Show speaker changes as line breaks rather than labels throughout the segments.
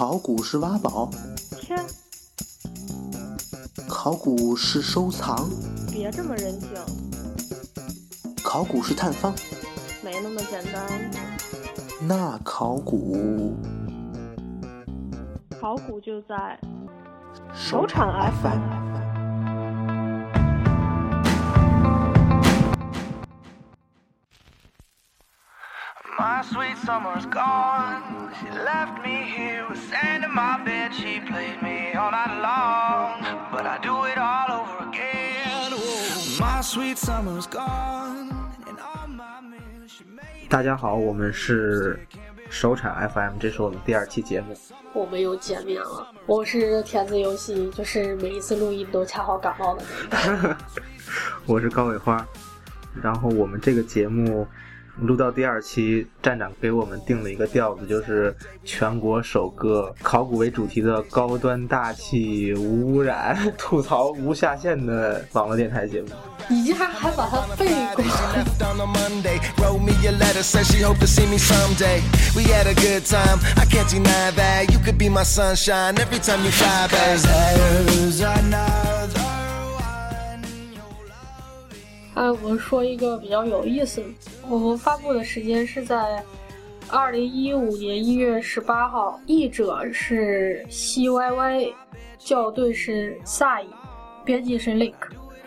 考古是挖宝，
切，
考古是收藏，
别这么任性，
考古是探方，
没那么简单。
那考古
考古就在
首
场
FM。
My sweet summer's gone. She left me here with sand in my bed. She played me all night long, but I do it all over again. Whoa. My sweet summer's gone, and all my men she made.
大家好，我们是首产 FM，这是我们第二期节目。
我们又见面了。我是田子游戏，就是每一次录音都恰好感冒的那个。
我是高伟花，然后我们这个节目录到第二期，站长给我们定了一个调子，就是全国首个考古为主题的高端大气、无污染、吐槽无下限的网络电台节目。
你竟然还把它背过哎，我们说一个比较有意思的，我们发布的时间是在二零一五年一月十八号，译者是 CYY，校对是 Sai，编辑是 Link，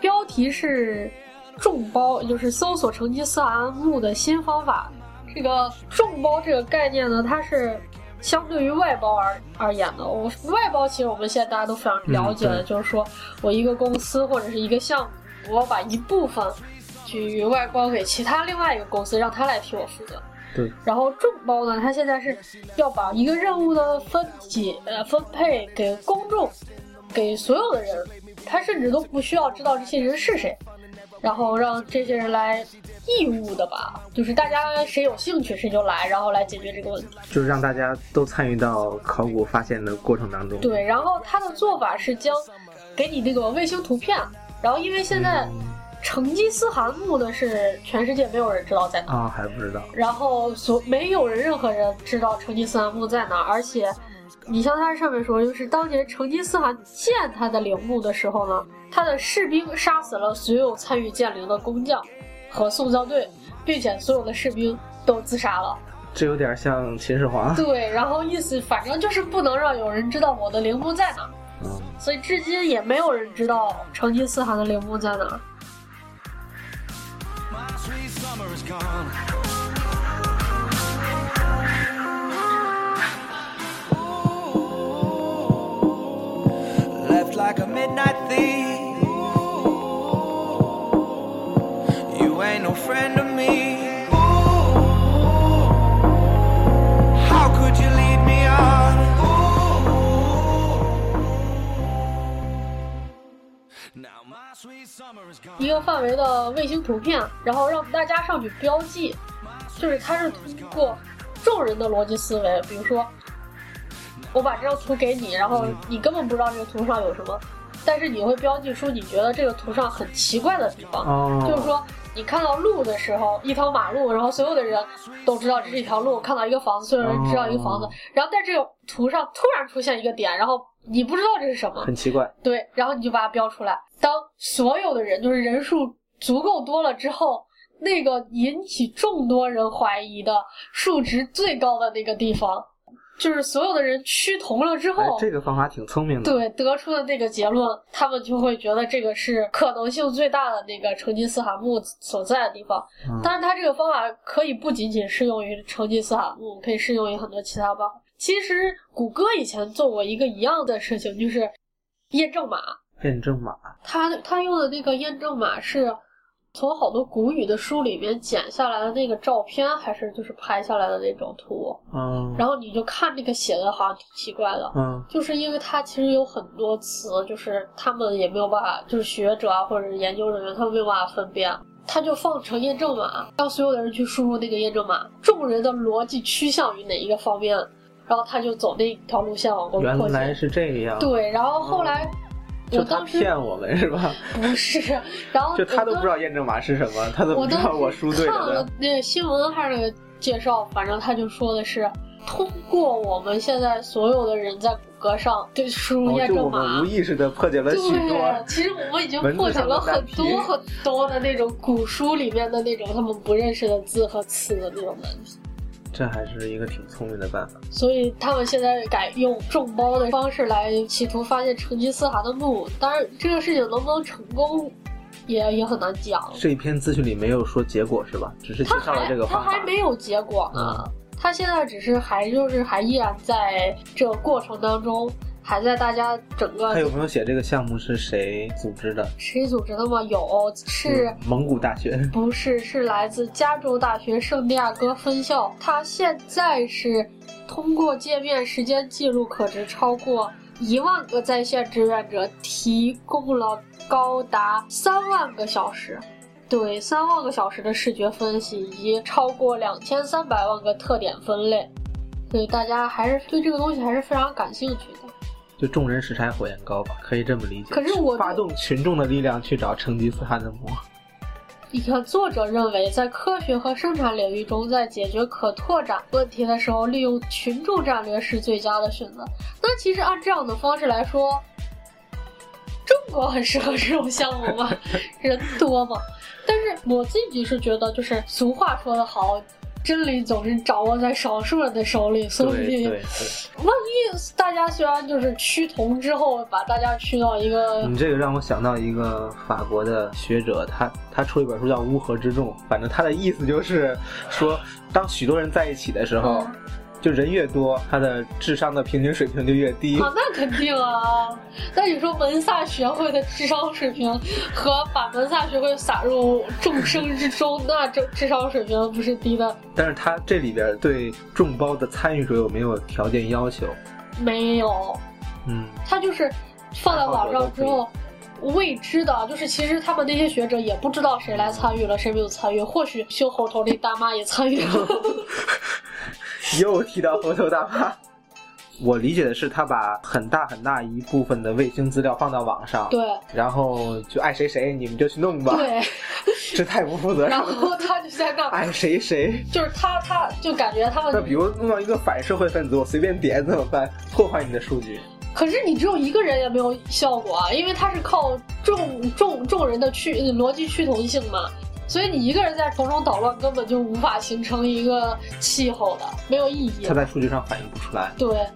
标题是众包，也就是搜索成吉思汗墓的新方法。这个众包这个概念呢，它是相对于外包而而言的。我外包其实我们现在大家都非常了解的，
嗯
就是说我一个公司或者是一个项目，我把一部分去外包给其他另外一个公司，让他来替我负责。
对，
然后众包呢，他现在是要把一个任务的分解、呃分配给公众，给所有的人，他甚至都不需要知道这些人是谁，然后让这些人来义务的吧，就是大家谁有兴趣谁就来，然后来解决这个问题。
就是让大家都参与到考古发现的过程当中。
对，然后他的做法是将给你那个卫星图片，然后因为现在成吉思汗墓呢是全世界没有人知道在哪儿。
啊、还不知道。
然后所没有人任何人知道成吉思汗墓在哪儿，而且，你像它上面说，就是当年成吉思汗建他的陵墓的时候呢，他的士兵杀死了所有参与建陵的工匠和送葬队，并且所有的士兵都自杀了。
这有点像秦始皇。
对，然后意思反正就是不能让有人知道我的陵墓在哪儿，所以至今也没有人知道成吉思汗的陵墓在哪。一个范围的卫星图片，然后让大家上去标记，就是它是通过众人的逻辑思维，比如说我把这张图给你，然后你根本不知道这个图上有什么，但是你会标记出你觉得这个图上很奇怪的地方，
哦，
就是说你看到路的时候，一条马路，然后所有的人都知道这是一条路；看到一个房子，所有人知道一个房子
哦，
然后在这个图上突然出现一个点，然后你不知道这是什么，
很奇怪。
对，然后你就把它标出来。当所有的人就是人数足够多了之后，那个引起众多人怀疑的数值最高的那个地方，就是所有的人趋同了之
哎
后，，
这个方法挺聪明的。
对得出的那个结论，他们就会觉得这个是可能性最大的那个成吉思汗墓所在的地方。
嗯
当然，它这个方法可以不仅仅适用于成吉思汗墓，可以适用于很多其他方法。其实谷歌以前做过一个一样的事情，就是验证码。
验证码。
他他用的那个验证码是从好多古语的书里面剪下来的那个照片，还是就是拍下来的那种图？
嗯。
然后你就看那个写的好像挺奇怪的，
嗯
就是因为它其实有很多词，就是他们也没有办法，就是学者啊或者是研究人员，他们没有办法分辨。他就放成验证码，让所有的人去输入那个验证码，众人的逻辑趋向于哪一个方面，然后他就走那条路线往过
原。来是这样。。
对，然后后来、
就他骗我们是吧？
不是，然后
就他都不知道验证码是什么，他都不知道我输对
看了
了呢？
那个新闻还是介绍，反正他就说的是，通过我们现在所有的人在谷歌上对输入验证码，
我们无意识的破解了许
对
多，
其实我们已经破解了很多很多的那种古书里面的那种他们不认识的字和词的那种难题。
这还是一个挺聪明的办法。
所以他们现在改用众包的方式来企图发现成吉思汗的墓。当然，这个事情能不能成功，也也很难讲。
这一篇资讯里没有说结果是吧？只是介
他
绍了这个方法。
他还没有结果呢，他现在只是还就是还依然在这个过程当中，还在大家整个
他有没有写这个项目是谁组织的？
谁组织的吗？有是。
嗯蒙古大学。
不是，是来自加州大学圣地亚哥分校。它现在是通过界面时间记录可值超过一万个在线志愿者，提供了高达三万个小时，对三万个小时的视觉分析，以及超过两千三百万个特点分类。所以大家还是对这个东西还是非常感兴趣的。
就众人拾柴火焰高吧，可以这么理解。
可是我
发动群众的力量去找成吉思汗的墓。
你看，作者认为，在科学和生产领域中，在解决可拓展问题的时候，利用群众战略是最佳的选择。那其实按这样的方式来说，中国很适合这种项目吗？人多嘛。但是我自己是觉得，就是俗话说得好，真理总是掌握在少数人的手里，所以万一大家虽然就是趋同之后，把大家趋到一个
你这个让我想到一个法国的学者，他他出了一本书叫《乌合之众》，反正他的意思就是说，当许多人在一起的时候，
嗯
就人越多，他的智商的平均水平就越低。
啊，那肯定啊。那你说门萨学会的智商水平和把门萨学会撒入众生之中，那这智商水平不是低的？
但是他这里边对众包的参与者有没有条件要求？
没有，
嗯，
他就是放在网上之后。未知的，就是其实他们那些学者也不知道谁来参与了，谁没有参与。或许修猴头那大妈也参与了。
又提到猴头大妈。我理解的是，他把很大很大一部分的卫星资料放到网上，
对
然后就爱谁谁，你们就去弄吧。
对，
这太不负责任
然。后他就在那，
爱谁谁，
就是他，他就感觉他们
那比如弄到一个反社会分子，我随便点怎么办？破坏你的数据。
可是你只有一个人也没有效果啊，因为它是靠众众众人的趋逻辑趋同性嘛，所以你一个人在从中捣乱，根本就无法形成一个气候的，没有意义
它。在数据上反映不出来。
对，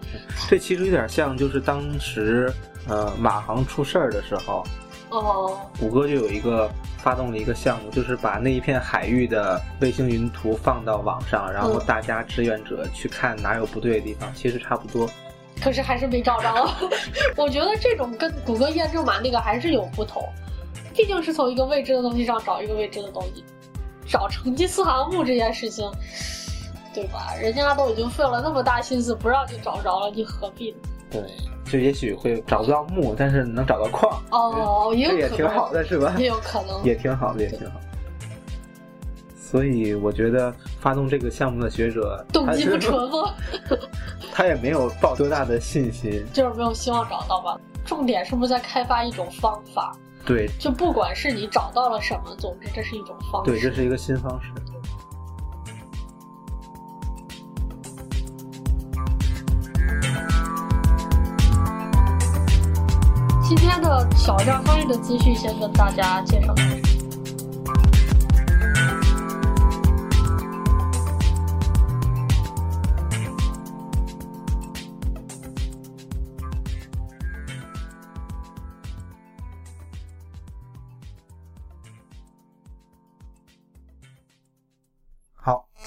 这其实有点像，就是当时呃马航出事儿的时候，
哦，
谷歌就有一个发动了一个项目，就是把那一片海域的卫星云图放到网上，然后
嗯
大家志愿者去看哪有不对的地方，其实差不多。
可是还是没找着。我觉得这种跟谷歌验证码那个还是有不同，毕竟是从一个未知的东西上找一个未知的东西。找成吉思汗墓这件事情，对吧？人家都已经费了那么大心思不让你找着了，你何必呢？
对，就也许会找不到墓，但是能找到矿，
哦，也
也挺好的，是吧？
也有可能。
也挺好的，也挺好。所以我觉得发动这个项目的学者
动机不纯吗？
他也没有抱多大的信心。
就是没有希望找到吧。重点是不是在开发一种方法？
对
就不管是你找到了什么，总之这是一种方式。
对，这是一个新方式。
今天的小站翻译的资讯先跟大家介绍到这。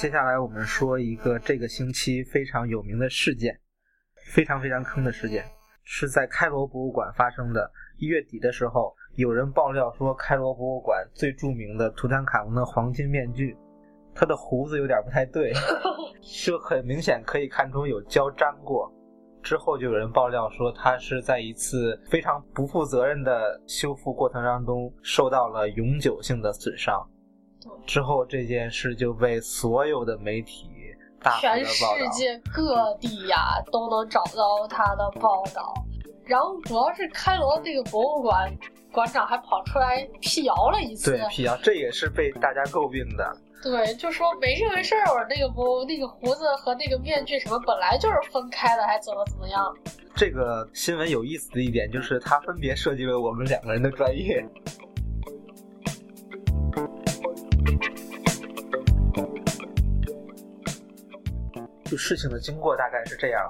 接下来我们说一个这个星期非常有名的事件，非常非常坑的事件，是在开罗博物馆发生的。一月底的时候，有人爆料说，开罗博物馆最著名的图坦卡蒙的黄金面具，他的胡子有点不太对，就很明显可以看出有胶粘过。之后就有人爆料说，他是在一次非常不负责任的修复过程当中受到了永久性的损伤。之后这件事就被所有的媒体大
全世。界各地呀都能找到他的报道。然后主要是开罗这个博物馆馆长还跑出来辟谣了一次
对，辟谣，这也是被大家诟病的。
对，就说没这回事儿，我那个不那个胡子和那个面具什么本来就是分开的，还怎么怎么样？
这个新闻有意思的一点就是，它分别涉及了我们两个人的专业。就事情的经过大概是这样：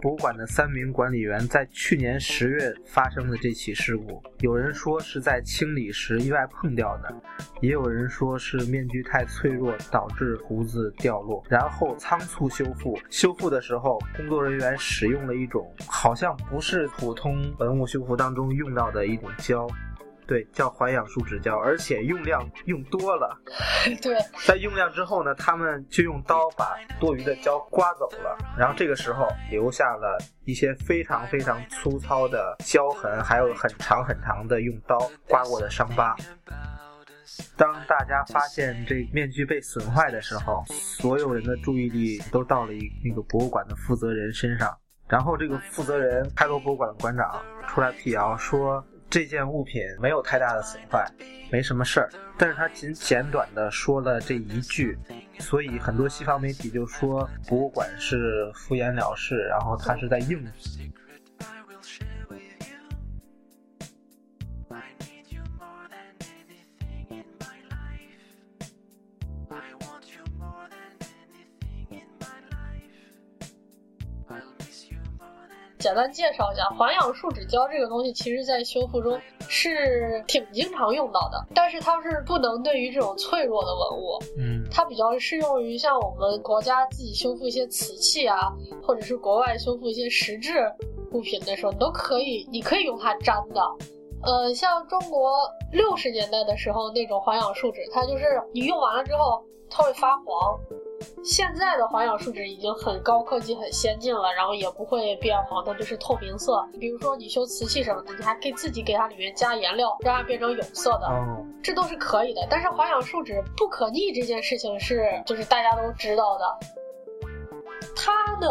博物馆的三名管理员在去年十月发生的这起事故，有人说是在清理时意外碰掉的，也有人说是面具太脆弱导致胡子掉落，然后仓促修复。修复的时候，工作人员使用了一种好像不是普通文物修复当中用到的一种胶。对，叫环氧树脂胶，而且用量用多了。
对，
在用量之后呢，他们就用刀把多余的胶刮走了，然后这个时候留下了一些非常非常粗糙的胶痕，还有很长很长的用刀刮过的伤疤。当大家发现这面具被损坏的时候，所有人的注意力都到了一那个博物馆的负责人身上，然后这个负责人开罗博物馆的馆长出来辟谣说。这件物品没有太大的损坏，没什么事儿。但是他仅简短的说了这一句，所以很多西方媒体就说博物馆是敷衍了事，然后他是在应付。
简单介绍一下，环氧树脂胶这个东西，其实在修复中是挺经常用到的，但是它是不能对于这种脆弱的文物，
嗯，
它比较适用于像我们国家自己修复一些瓷器啊，或者是国外修复一些石质物品的时候，你都可以，你可以用它粘的。呃，像中国六十年代的时候那种环氧树脂，它就是你用完了之后，它会发黄。现在的环氧树脂已经很高科技、很先进了，然后也不会变黄，它就是透明色。比如说你修瓷器什么的，你还可以自己给它里面加颜料，让它变成有色的，这都是可以的。但是环氧树脂不可逆这件事情是，就是大家都知道的。它的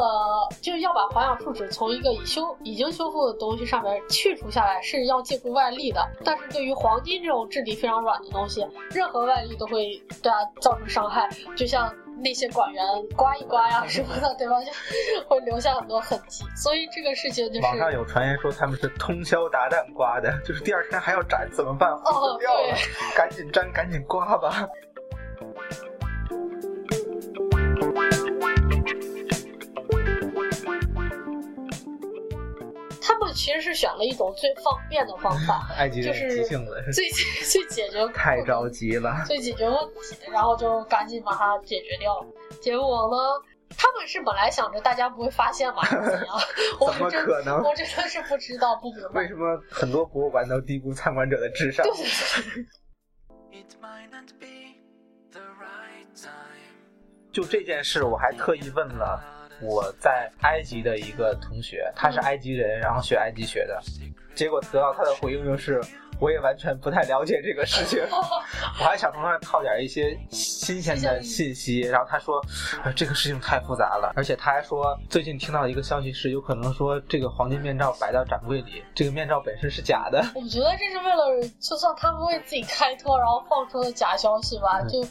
就是要把环氧树脂从一个已修已经修复的东西上面去除下来，是要借助外力的。但是对于黄金这种质地非常软的东西，任何外力都会对它造成伤害，就像。那些管员刮一刮呀什么的，对吧？就会留下很多痕迹。所以这个事情就是
网上有传言说他们是通宵达旦刮的，就是第二天还要展，怎么办？
哦，
掉了，赶紧粘，赶紧刮吧。
其实是选了一种最方便的方法，
埃及
就是
急性子，
最 最解决
太着急了，
最解决问题，然后就赶紧把它解决掉。结果呢，他们是本来想着大家不会发现嘛，怎么样？
怎么可能？
我真的是不知道，不明白
为什么很多博物馆都低估参观者的智商。就这件事，我还特意问了。我在埃及的一个同学，他是埃及人，然后学埃及学的，结果得到他的回应就是，我也完全不太了解这个事情。我还想从那套点一些新鲜的信息，然后他说，这个事情太复杂了，而且他还说，最近听到一个消息是，有可能说这个黄金面罩摆到展柜里，这个面罩本身是假的。
我觉得这是为了，就算他们为自己开脱，然后放出的假消息吧，就。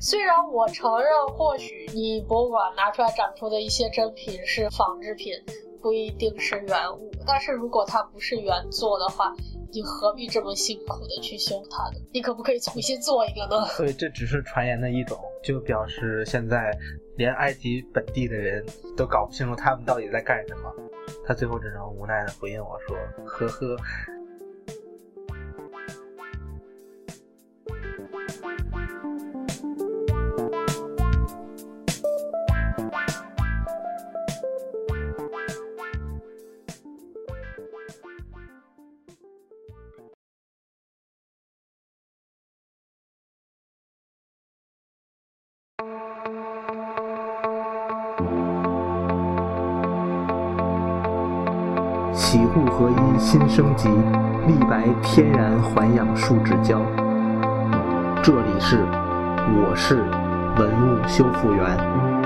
虽然我承认，或许你博物馆拿出来展出的一些真品是仿制品，不一定是原物，但是如果它不是原作的话，你何必这么辛苦的去修它呢？你可不可以重新做一个呢？
所以这只是传言的一种，就表示现在连埃及本地的人都搞不清楚他们到底在干什么。他最后只能无奈的回应我说：“呵呵。”新升级，立白天然环氧树脂胶。这里是，我是文物修复员。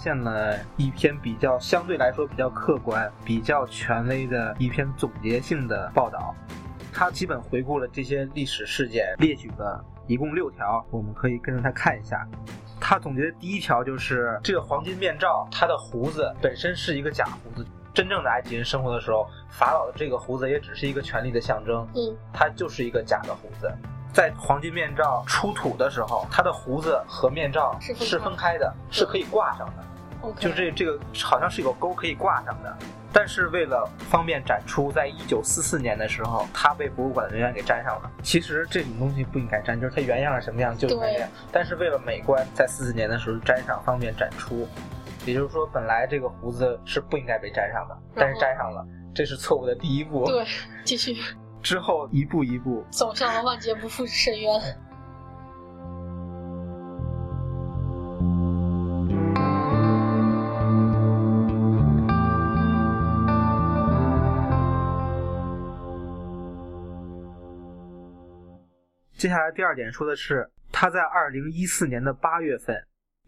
现了一篇比较相对来说比较客观、比较权威的一篇总结性的报道。他基本回顾了这些历史事件，列举了一共六条，我们可以跟着他看一下。他总结的第一条就是这个黄金面罩，它的胡子本身是一个假胡子。真正的埃及人生活的时候，法老的这个胡子也只是一个权力的象征，
嗯，
它就是一个假的胡子。在黄金面罩出土的时候，它的胡子和面罩
是分开
是分开的，是可以挂上的。就这这个好像是有钩可以挂上的，但是为了方便展出，在一九四四年的时候，它被博物馆的人员给粘上了。其实这种东西不应该粘，就是它原样是什么样就应该这样。但是为了美观，在四四年的时候粘上，方便展出。也就是说，本来这个胡子是不应该被粘上的，但是粘上了，这是错误的第一步。
对，继续
之后一步一步，
走向了万劫不复深渊。
接下来第二点说的是，他在二零一四年的八月份，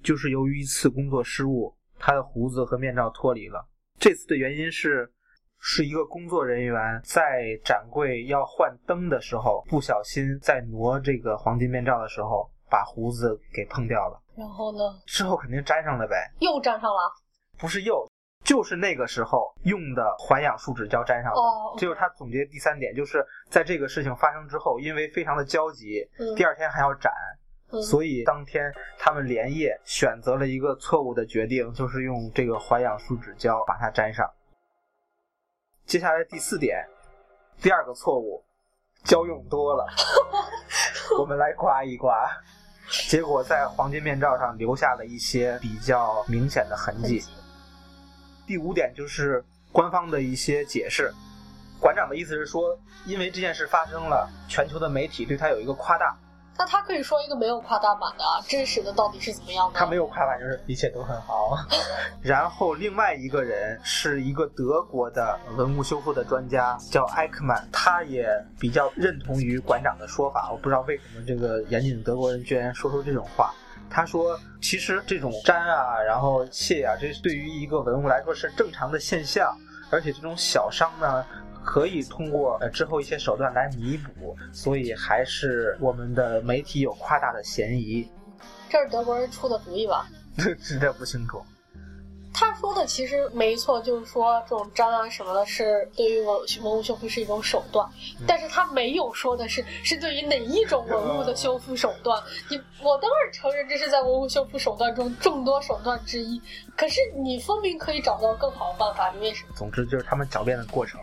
就是由于一次工作失误，他的胡子和面罩脱离了。这次的原因是，是一个工作人员在展柜要换灯的时候，不小心在挪这个黄金面罩的时候，把胡子给碰掉了。
然后呢，
之后肯定粘上了呗，
又粘上了。
不是又，就是那个时候用的环氧树脂胶粘上的。
哦，
这就是他总结第三点，就是在这个事情发生之后，因为非常的焦急，
嗯
第二天还要展，
嗯
所以当天他们连夜选择了一个错误的决定，就是用这个环氧树脂胶把它粘上。接下来第四点，第二个错误，胶用多了，我们来刮一刮，结果在黄金面罩上留下了一些比较明显的痕迹。第五点就是官方的一些解释。馆长的意思是说，因为这件事发生了，全球的媒体对他有一个夸大。
那他可以说一个没有夸大版的啊，真实的到底是怎么样的？
他没有夸大，就是一切都很好。然后另外一个人是一个德国的文物修复的专家，叫埃克曼，他也比较认同于馆长的说法。我不知道为什么这个严谨的德国人居然说出这种话。他说：“其实这种粘啊，然后卸啊，这对于一个文物来说是正常的现象，而且这种小伤呢，可以通过呃之后一些手段来弥补，所以还是我们的媒体有夸大的嫌疑。
这是德国人出的主意吧？
这 这不清楚。
他说的其实没错，就是说这种粘啊什么的，是对于文文物修复是一种手段，但是他没有说的是是对于哪一种文物的修复手段。你我当然承认这是在文物修复手段中众多手段之一，可是你分明可以找到更好的办法，你为什么？
总之就是他们狡辩的过程。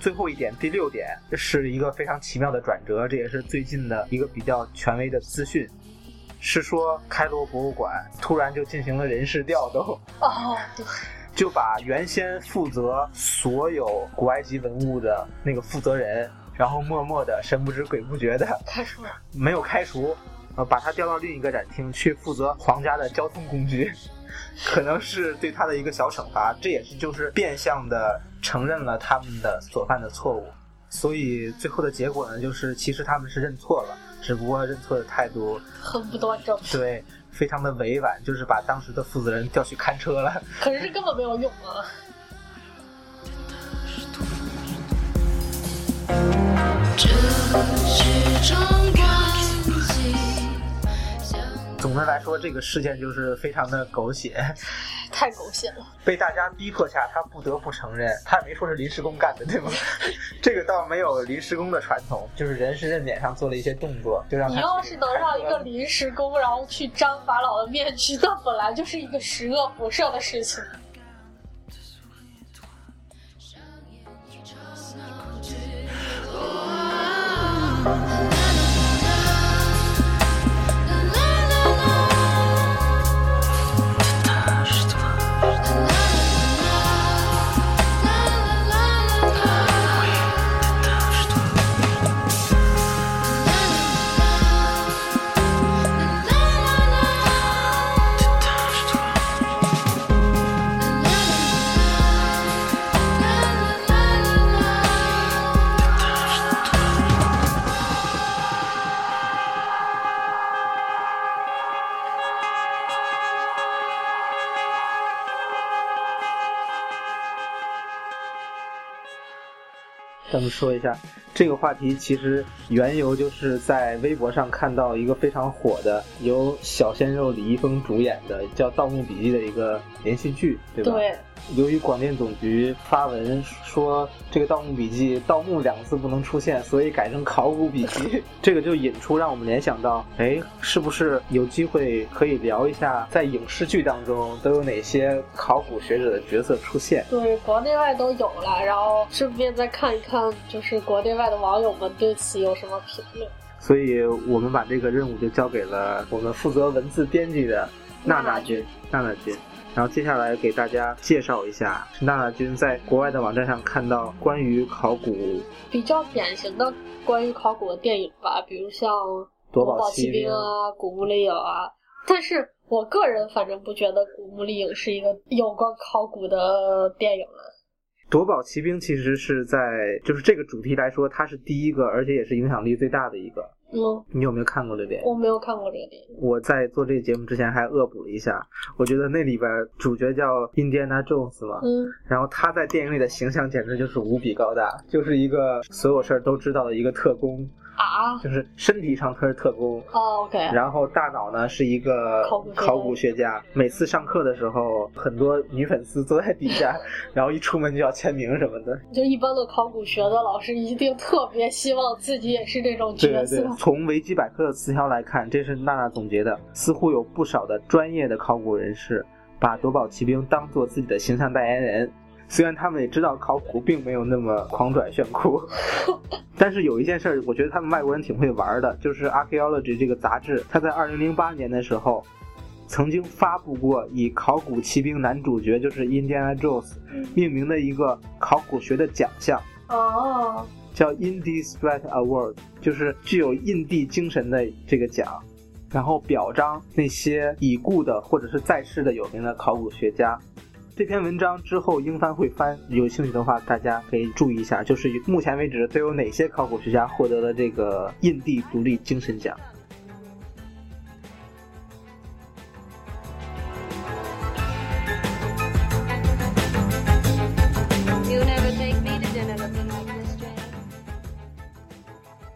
最后一点，第六点是一个非常奇妙的转折，这也是最近的一个比较权威的资讯，是说开罗博物馆突然就进行了人事调动，
哦，对，
就把原先负责所有古埃及文物的那个负责人，然后默默的神不知鬼不觉的
开除了。
没有开除，呃，把他调到另一个展厅去负责皇家的交通工具，可能是对他的一个小惩罚。这也是就是变相的承认了他们的所犯的错误。所以最后的结果呢，就是其实他们是认错了，只不过认错的态度
很不端正，
对非常的委婉，就是把当时的负责人调去看车了。
可是这根本没有用啊！
这是种关系，像
总的来说，这个事件就是非常的狗血，
太狗血了。
被大家逼迫下，他不得不承认，他也没说是临时工干的，对吗？这个倒没有临时工的传统，就是人事任免上做了一些动作，就让。
你要是能让一个临时工，然后去沾法老的面，这本来就是一个十恶不赦的事情。
说一下这个话题，其实缘由就是在微博上看到一个非常火的由小鲜肉李易峰主演的叫《盗墓笔记》的一个连续剧，对吧？
对，
由于广电总局发文说这个《盗墓笔记》“盗墓”两个字不能出现，所以改成“考古笔记”。这个就引出让我们联想到，哎，是不是有机会可以聊一下，在影视剧当中都有哪些考古学者的角色出现？
对，国内外都有了，然后顺便再看一看，就是国内外的网友们对此有什么评论。
所以我们把这个任务就交给了我们负责文字编辑的娜娜君。娜娜君。然后接下来给大家介绍一下，是娜娜君在国外的网站上看到关于考古
比较典型的关于考古的电影吧，比如像《
夺
宝
奇
兵》啊，《古墓丽影》啊。但是我个人反正不觉得《古墓丽影》是一个有关考古的电影了。
夺宝奇兵其实是在就是这个主题来说，它是第一个，而且也是影响力最大的一个。
嗯，
你有没有看过这个电影？
我没有看过这个电影。
我在做这个节目之前还恶补了一下，我觉得那里边主角叫 Indiana Jones 嘛，
嗯，
然后他在电影里的形象简直就是无比高大，就是一个所有事儿都知道的一个特工，
啊，
就是身体上他是特工，
哦，OK，
然后大脑呢是一个
考古学家。
每次上课的时候，很多女粉丝坐在底下，然后一出门就要签名什么的。
就一般的考古学的老师一定特别希望自己也是这种角色。
对对对，从维基百科的词条来看，这是娜娜总结的，似乎有不少的专业的考古人士把夺宝奇兵当做自己的形象代言人。虽然他们也知道考古并没有那么狂拽炫酷，但是有一件事儿，我觉得他们外国人挺会玩的，就是《Archaeology》这个杂志，它在二零零八年的时候，曾经发布过以考古骑兵男主角就是 Indiana Jones 命名的一个考古学的奖项。
哦，
叫 Indie Spirit Award，就是具有印地精神的这个奖，然后表彰那些已故的或者是在世的有名的考古学家。这篇文章之后英翻会翻，有兴趣的话大家可以注意一下，就是目前为止都有哪些考古学家获得了这个印地独立精神奖。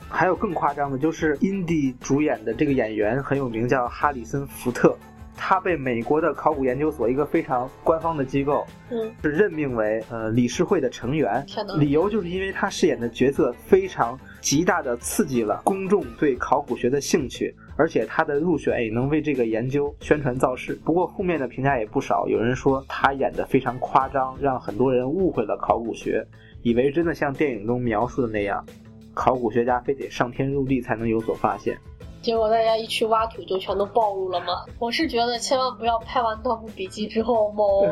还有更夸张的，就是印地主演的这个演员很有名，叫哈里森·福特。他被美国的考古研究所一个非常官方的机构
嗯，
是任命为呃理事会的成员理由就是因为他饰演的角色非常极大的刺激了公众对考古学的兴趣，而且他的入选也能为这个研究宣传造势。不过负面的评价也不少，有人说他演的非常夸张，让很多人误会了考古学，以为真的像电影中描述的那样，考古学家非得上天入地才能有所发现。
结果大家一去挖土就全都暴露了吗？我是觉得千万不要拍完《盗墓笔记》之后，某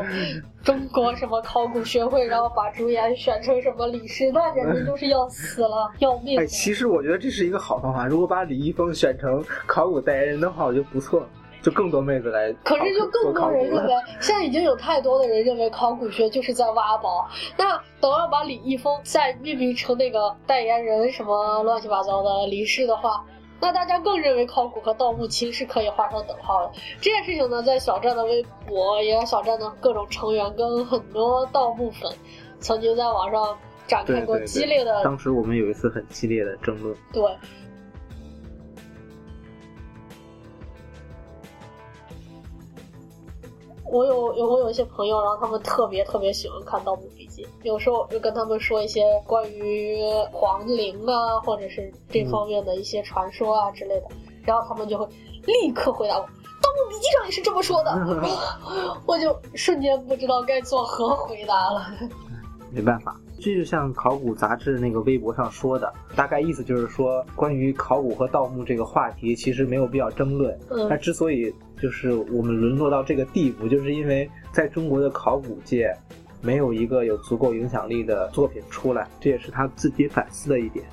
中国什么考古学会，然后把主演选成什么李氏，那简直就是要死了，要命
哎，其实我觉得这是一个好方法。如果把李易峰选成考古代言人的话，我觉得不错，就更多妹子来。
可是就更多人认为现在已经有太多的人认为考古学就是在挖宝。那等要把李易峰再命名成那个代言人什么乱七八糟的李氏的话，那大家更认为考古和盗墓其实是可以画上等号的。这件事情呢，在小站的微博，也有小站的各种成员跟很多盗墓粉曾经在网上展开过
对对对
激烈的
当时我们有一次很激烈的争论。
对。我有有我有一些朋友，然后他们特别特别喜欢看《盗墓笔记》，有时候就跟他们说一些关于皇陵啊，或者是这方面的一些传说啊之类的，然后他们就会立刻回答我，《盗墓笔记》上也是这么说的，我就瞬间不知道该作何回答了。
没办法，这就像考古杂志那个微博上说的，大概意思就是说，关于考古和盗墓这个话题，其实没有必要争论。
嗯
那之所以就是我们沦落到这个地步，就是因为在中国的考古界，没有一个有足够影响力的作品出来，这也是他自己反思的一点。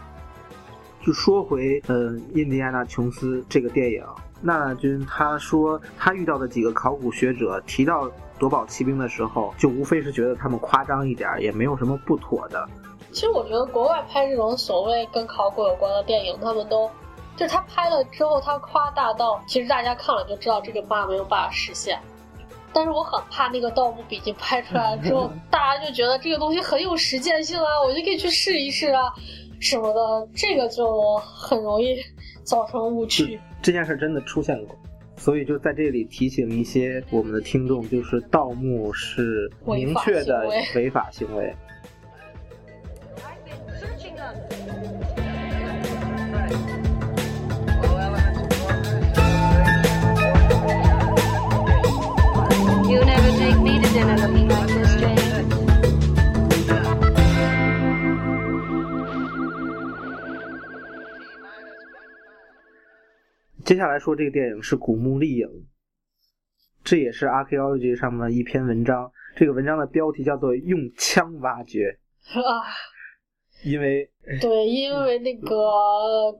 就说回，嗯、印第安纳琼斯这个电影，娜娜君他说，他遇到的几个考古学者提到夺宝奇兵的时候，就无非是觉得他们夸张一点儿，也没有什么不妥的。
其实我觉得国外拍这种所谓跟考古有关的电影，他们都就是他拍了之后，他夸大到其实大家看了就知道这个爸没有办法实现。但是我很怕那个《盗墓笔记》拍出来之后，大家就觉得这个东西很有实践性啊，我就可以去试一试啊，什么的，这个就很容易 造成误区。
这件事真的出现过，所以就在这里提醒一些我们的听众，就是盗墓是明确的
违法行为
违法行为。
You never take me to dinner looking like this, Jane.
接下来说这个电影是《古墓丽影》，这也是 Archaeology 上面的一篇文章。这个文章的标题叫做“用枪挖掘
啊，”，
因为
对，因为那个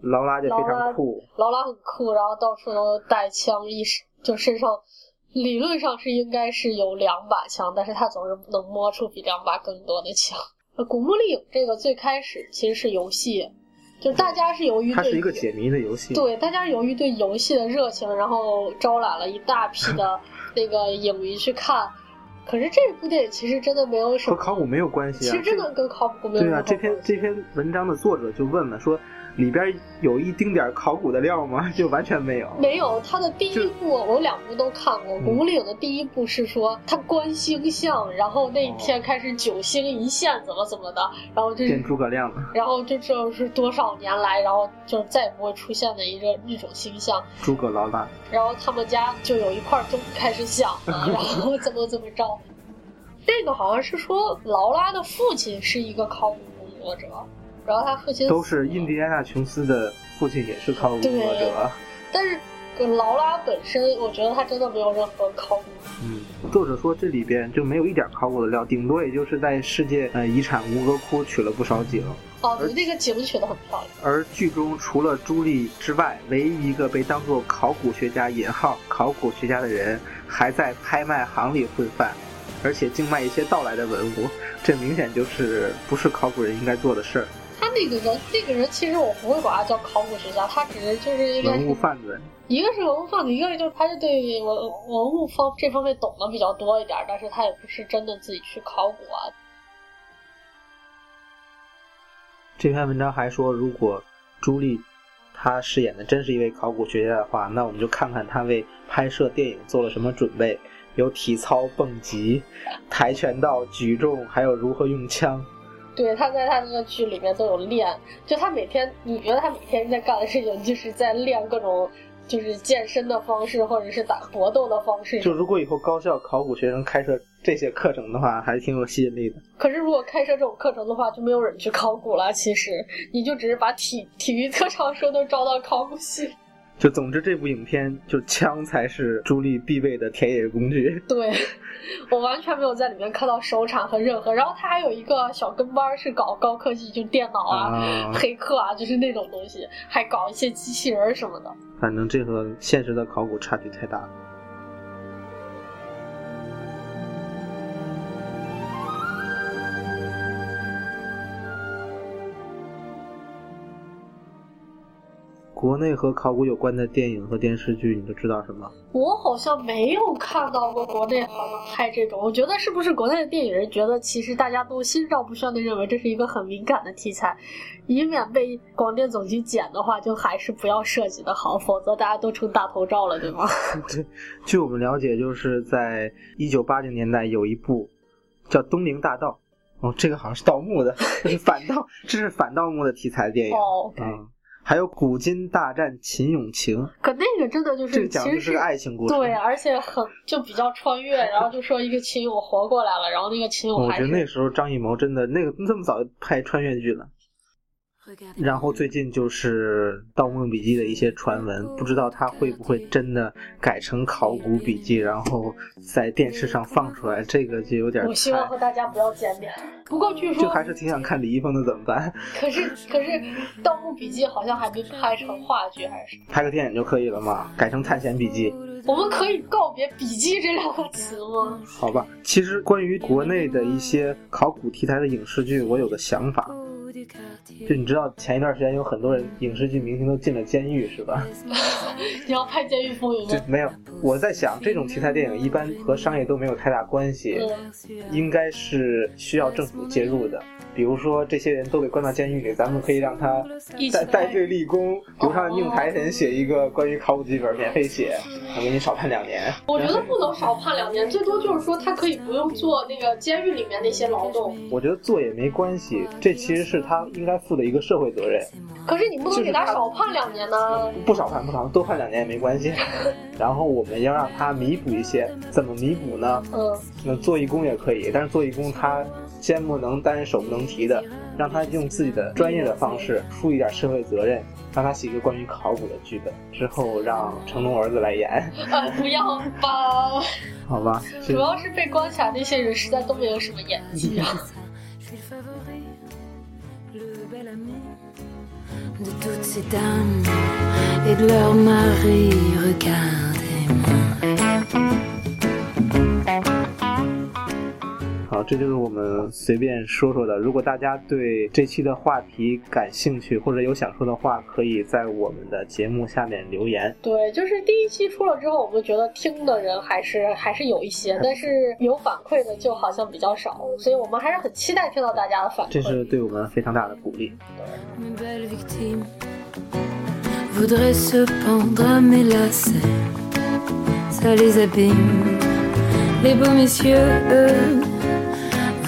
劳拉就非常酷，
劳拉很酷，然后到处都带枪，一身就身上理论上是应该是有两把枪，但是他总是能摸出比两把更多的枪。呃古墓丽影这个最开始其实是游戏，就大家是由于对
它是一个解谜的游戏。
对，大家是由于对游戏的热情，然后招揽了一大批的 那个影迷去看。可是这部电影其实真的没有什么，
和考古没有关系啊。
其实真的跟考古没有
关系
对啊，
这篇这篇文章的作者就问了，说里边有一丁点儿考古的料吗？就完全没有。
没有，他的第一部我两部都看过。《古墓丽影》的第一部是说他观星象，然后那一天开始九星一线，怎么怎么的，然后就
见诸葛亮了，
然后就知道是多少年来，然后就是再也不会出现的一个一种星象。
诸葛劳拉。
然后他们家就有一块钟开始响了，然后怎么怎么着。这个好像是说劳拉的父亲是一个考古工作者，然后他父亲
都是印第安纳琼斯的父亲，也是考古工作者。
但是劳拉本身，我觉得他真的没有任何考古。
嗯，作者说这里边就没有一点考古的料，顶多也就是在世界呃遗产吴哥窟取了不少景。
哦，对，那个景取的很漂亮。
而剧中除了朱莉之外，唯一一个被当做考古学家（引号考古学家）的人，还在拍卖行里混饭，而且竞卖一些盗来的文物。这明显就是不是考古人应该做的事儿。
他那个人，那个人其实我不会管他叫考古学家，他只是就是应该
文物贩子。
一个是文物贩子，一个就是他是对文文物方这方面懂得比较多一点，但是他也不是真的自己去考古啊。
这篇文章还说，如果朱莉她饰演的真是一位考古学家的话，那我们就看看她为拍摄电影做了什么准备，有体操、蹦极、跆拳道、举重，还有如何用枪。
对，他在他那个剧里面都有练，就他每天，你觉得他每天在干的事情就是在练各种就是健身的方式，或者是打搏斗的方式。
就如果以后高校考古学生开设这些课程的话，还挺有吸引力的。
可是如果开设这种课程的话，就没有人去考古了。其实你就只是把体体育特长生都招到考古系。
就总之，这部影片就枪才是朱莉必备的田野工具。
对，我完全没有在里面看到手铲和任何。然后他还有一个小跟班是搞高科技，就电脑啊、
啊
黑客啊，就是那种东西，还搞一些机器人什么的。
反正这和现实的考古差距太大了。国内和考古有关的电影和电视剧，你都知道什么？
我好像没有看到过国内好像拍这种，我觉得是不是国内的电影人觉得其实大家都心照不宣的认为这是一个很敏感的题材，以免被广电总局剪的话，就还是不要涉及的好，否则大家都成大头照了，对吗？
对，据我们了解，就是在一九八零年代有一部叫《东陵大盗》，哦，这个好像是盗墓的，这 是反盗，这是反盗墓的题材电影。
哦，
嗯，还有《古今大战秦俑情》，
可那个真的就是
这个讲的是个爱情故事。
对，而且很就比较穿越，然后就说一个秦俑活过来了，然后那个秦俑
我觉得那时候张艺谋真的那个这么早就拍穿越剧了。然后最近就是《盗墓笔记》的一些传闻，不知道它会不会真的改成考古笔记，然后在电视上放出来，这个就有点
我希望和。大家不要见面。不过据说
就还是挺想看李易峰的，怎么办？
可是可是《盗墓笔记》好像还没拍成话剧，还是
拍个电影就可以了嘛？改成《探险笔记》，
我们可以告别“笔记”这两个词吗？
好吧？其实关于国内的一些考古题材的影视剧，我有个想法，就你知道前一段时间有很多人影视剧明星都进了监狱是吧？
你 要拍《监狱风云》吗？
没有，我在想这种题材电影一般和商业都没有太大关系，
嗯，
应该是需要政府介入的。比如说这些人都被关到监狱里，咱们可以让他
一起拍
戴戴罪立功，比如让宁财神写一个关于考古剧本，免费写，我给你少判两年。
我觉得不能少判两年，最多就是说他可以不用做那个监狱里面那些劳动。
我觉得做也没关系，这其实是他应该负的一个社会责任。
可是你不能给他少判两年呢。
不少判不少，多判两年也没关系。然后我们要让他弥补一些，怎么弥补呢？
嗯，
那做义工也可以，但是做义工他肩不能担手不能提的，让他用自己的专业的方式负一点社会责任，让他写一个关于考古的剧本，之后让成龙儿子来演，
呃，不要吧，
好吧？
主要是被关起来那些人实在都没有什么演技啊。
Le bel ami de toutes ces dames et de leurs maris. Regardez-moi.
这就是我们随便说说的。如果大家对这期的话题感兴趣，或者有想说的话，可以在我们的节目下面留言。
对，就是第一期出了之后，我们觉得听的人还是还是有一些，但是有反馈的就好像比较少，所以我们还是很期待听到大家的反馈。
这是对我们非常大的鼓励。
Mes belles victimes voudraient se pendre mes lacets. Ça les abîme. Les beaux messieurs, eux,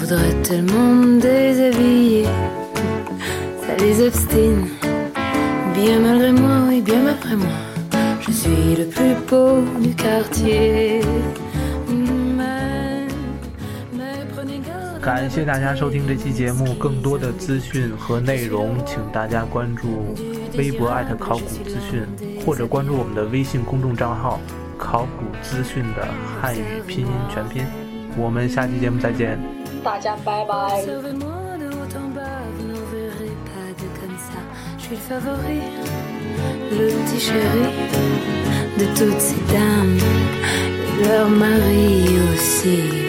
voudrais tellement me déshabiller. Ça les obstine. Bien malgré moi, oui, bien malgré moi. Je suis le plus beau du quartier. Mais, mais prenez garde.
感谢大家收听这期节目，更多的资讯和内容，请大家关注微博艾特考古资讯，或者关注我们的微信公众账号“考古资讯”的汉语拼音全拼。我们下期节目再见。
大家拜拜。
Observez-moi de haut en bas, vous n'en verrez pas de comme ça. Je suis le favori, le petit chéri de toutes ces dames, et leur mari aussi.